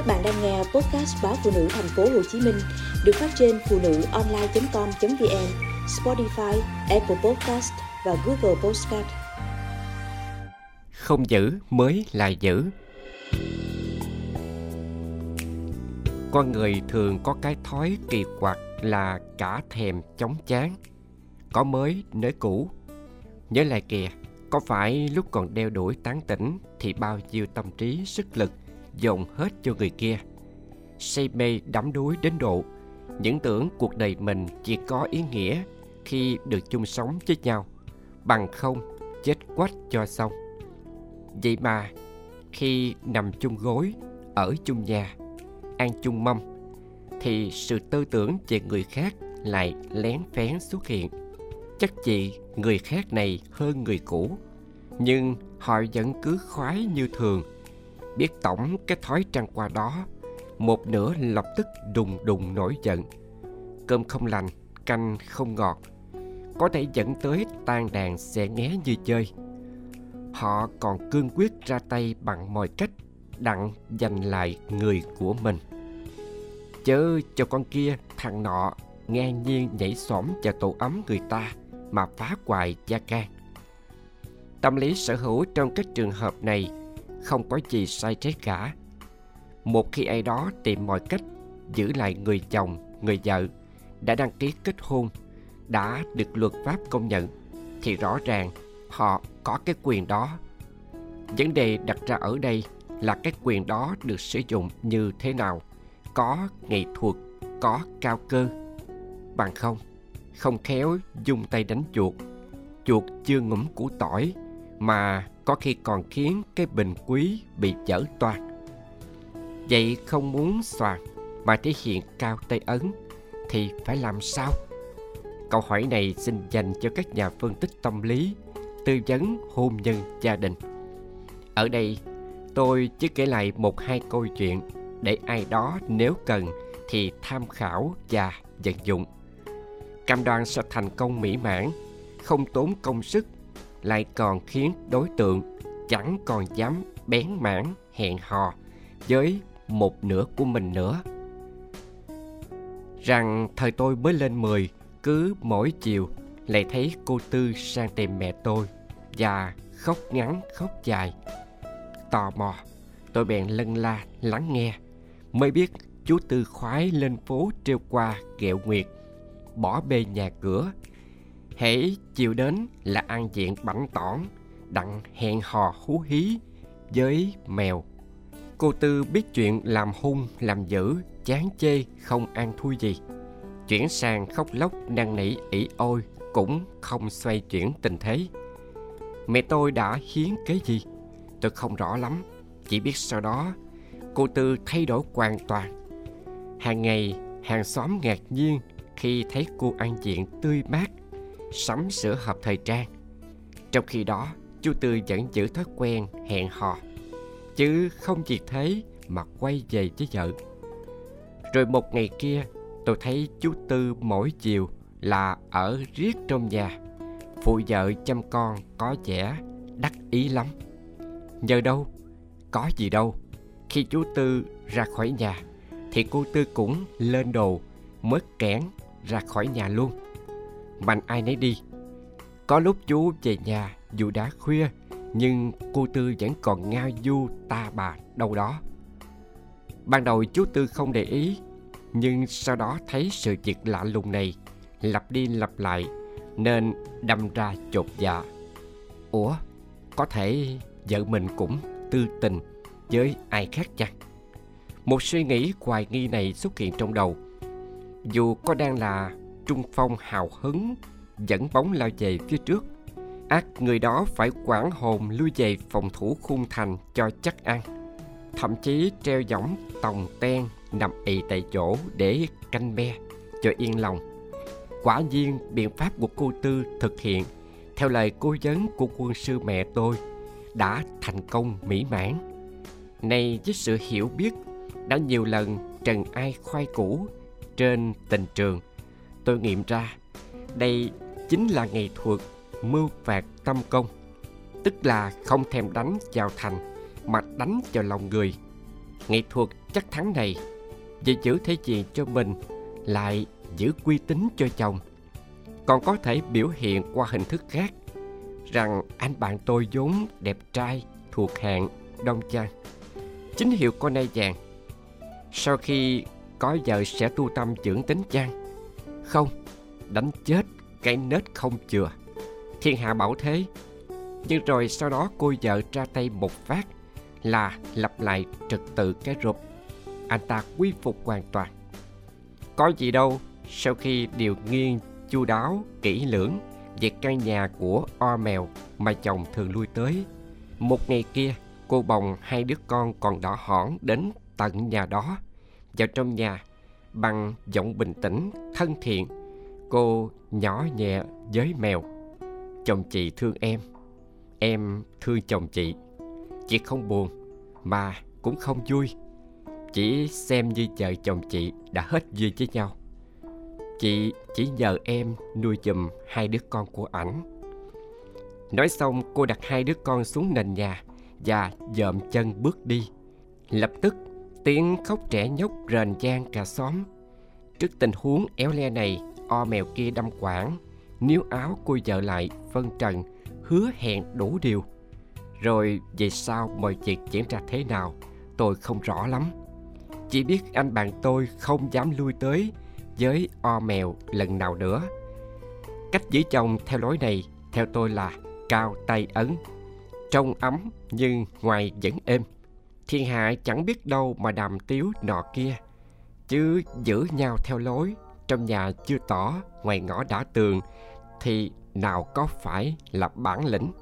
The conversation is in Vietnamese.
Các bạn đang nghe podcast báo phụ nữ thành phố Hồ Chí Minh được phát trên phụ nữ online.com.vn, Spotify, Apple Podcast và Google Podcast. Không giữ mới là giữ. Con người thường có cái thói kỳ quặc là cả thèm chóng chán. Có mới nới cũ. Nhớ lại kìa, có phải lúc còn đeo đuổi tán tỉnh thì bao nhiêu tâm trí, sức lực dồn hết cho người kia. Say mê đắm đuối đến độ, những tưởng cuộc đời mình chỉ có ý nghĩa khi được chung sống với nhau, bằng không chết quách cho xong. Vậy mà, khi nằm chung gối, ở chung nhà, ăn chung mâm, thì sự tư tưởng về người khác lại lén phén xuất hiện. Chắc chị người khác này hơn người cũ, nhưng họ vẫn cứ khoái như thường biết tổng cái thói trăng qua đó. Một nửa lập tức đùng đùng nổi giận. Cơm không lành, canh không ngọt. Có thể dẫn tới tan đàn sẽ nghé như chơi. Họ còn cương quyết ra tay bằng mọi cách, đặng giành lại người của mình. Chớ cho con kia, thằng nọ ngang nhiên nhảy xổm vào tổ ấm người ta mà phá hoại gia can. Tâm lý sở hữu trong các trường hợp này không có gì sai trái cả. Một khi ai đó tìm mọi cách giữ lại người chồng, người vợ đã đăng ký kết hôn, đã được luật pháp công nhận, thì rõ ràng họ có cái quyền đó. Vấn đề đặt ra ở đây là cái quyền đó được sử dụng như thế nào, có nghệ thuật, có cao cơ. Bằng không không khéo dùng tay đánh chuột. Chuột chưa ngủm củ tỏi mà có khi còn khiến cái bình quý bị dở toan. Vậy không muốn soạn mà thể hiện cao tay ấn thì phải làm sao? Câu hỏi này xin dành cho các nhà phân tích tâm lý, tư vấn hôn nhân gia đình. Ở đây, tôi chỉ kể lại một hai câu chuyện để ai đó nếu cần thì tham khảo và vận dụng. Cam đoan sẽ thành công mỹ mãn, không tốn công sức lại còn khiến đối tượng chẳng còn dám bén mảng hẹn hò với một nửa của mình nữa rằng thời tôi mới lên 10 cứ mỗi chiều lại thấy cô Tư sang tìm mẹ tôi và khóc ngắn khóc dài. Tò mò, tôi bèn lân la lắng nghe, mới biết chú Tư khoái lên phố treo qua ghẹo nguyệt, bỏ bê nhà cửa hễ chiều đến là ăn diện bảnh tỏn đặng hẹn hò hú hí với mèo. Cô tư biết chuyện làm hung, làm dữ, chán chê, không ăn thui gì. Chuyển sang khóc lóc, năn nỉ ỉ ôi, cũng không xoay chuyển tình thế. Mẹ tôi đã hiến cái gì? Tôi không rõ lắm. Chỉ biết sau đó, cô tư thay đổi hoàn toàn. Hàng ngày, hàng xóm ngạc nhiên khi thấy cô ăn diện tươi mát sắm sửa hợp thời trang. Trong khi đó, chú tư vẫn giữ thói quen hẹn hò, chứ không vì thế mà quay về với vợ. Rồi một ngày kia, tôi thấy chú tư mỗi chiều là ở riết trong nhà. Phụ vợ chăm con có vẻ đắc ý lắm. Nhờ đâu? Có gì đâu. Khi chú tư ra khỏi nhà, thì cô tư cũng lên đồ mất kẽn ra khỏi nhà luôn mạnh ai nấy đi. Có lúc chú về nhà dù đã khuya, nhưng cô tư vẫn còn ngao du ta bà đâu đó. Ban đầu chú tư không để ý, nhưng sau đó thấy sự việc lạ lùng này lặp đi lặp lại nên đâm ra chột dạ. Ủa, có thể vợ mình cũng tư tình với ai khác chăng? Một suy nghĩ hoài nghi này xuất hiện trong đầu. Dù có đang là trung phong hào hứng, dẫn bóng lao về phía trước. Ác người đó phải quản hồn lui về phòng thủ khung thành cho chắc ăn. Thậm chí treo võng tòng ten nằm ì tại chỗ để canh me, cho yên lòng. Quả nhiên, biện pháp của cô tư thực hiện. Theo lời cố vấn của quân sư mẹ tôi, đã thành công mỹ mãn. Nay với sự hiểu biết, đã nhiều lần trần ai khoai cũ trên tình trường tôi nghiệm ra, đây chính là nghệ thuật mưu phạt tâm công, tức là không thèm đánh vào thành mà đánh vào lòng người. Nghệ thuật chắc thắng này, vì giữ thể diện cho mình lại giữ uy tín cho chồng. Còn có thể biểu hiện qua hình thức khác, rằng anh bạn tôi vốn đẹp trai, thuộc hạng đông trang. Chính hiệu con nay vàng. Sau khi có vợ sẽ tu tâm dưỡng tính chăng không? Đánh chết cái nết không chừa. Thiên hạ bảo thế. Nhưng rồi sau đó cô vợ ra tay một phát là lặp lại trật tự cái rụp. Anh ta quy phục hoàn toàn. Có gì đâu, sau khi điều nghiên chu đáo kỹ lưỡng về căn nhà của o mèo mà chồng thường lui tới, một ngày kia cô bồng hai đứa con còn đỏ hỏn đến tận nhà đó, vào trong nhà bằng giọng bình tĩnh, thân thiện. Cô nhỏ nhẹ với mèo. Chồng chị thương em. Em thương chồng chị. Chị không buồn, mà cũng không vui. Chỉ xem như vợ chồng chị đã hết duyên với nhau. Chị chỉ nhờ em nuôi giùm hai đứa con của ảnh. Nói xong, cô đặt hai đứa con xuống nền nhà và dợm chân bước đi. Lập tức tiếng khóc trẻ nhóc rền gian cả xóm. Trước tình huống éo le này, o mèo kia đâm quảng, níu áo cô vợ lại, phân trần, hứa hẹn đủ điều. Rồi về sau mọi việc diễn ra thế nào, tôi không rõ lắm. Chỉ biết anh bạn tôi không dám lui tới với o mèo lần nào nữa. Cách giữ chồng theo lối này, theo tôi là cao tay ấn trông ấm nhưng ngoài vẫn êm thiên hạ chẳng biết đâu mà đàm tiếu nọ kia, chứ giữ nhau theo lối, trong nhà chưa tỏ, ngoài ngõ đã tường, thì nào có phải là bản lĩnh?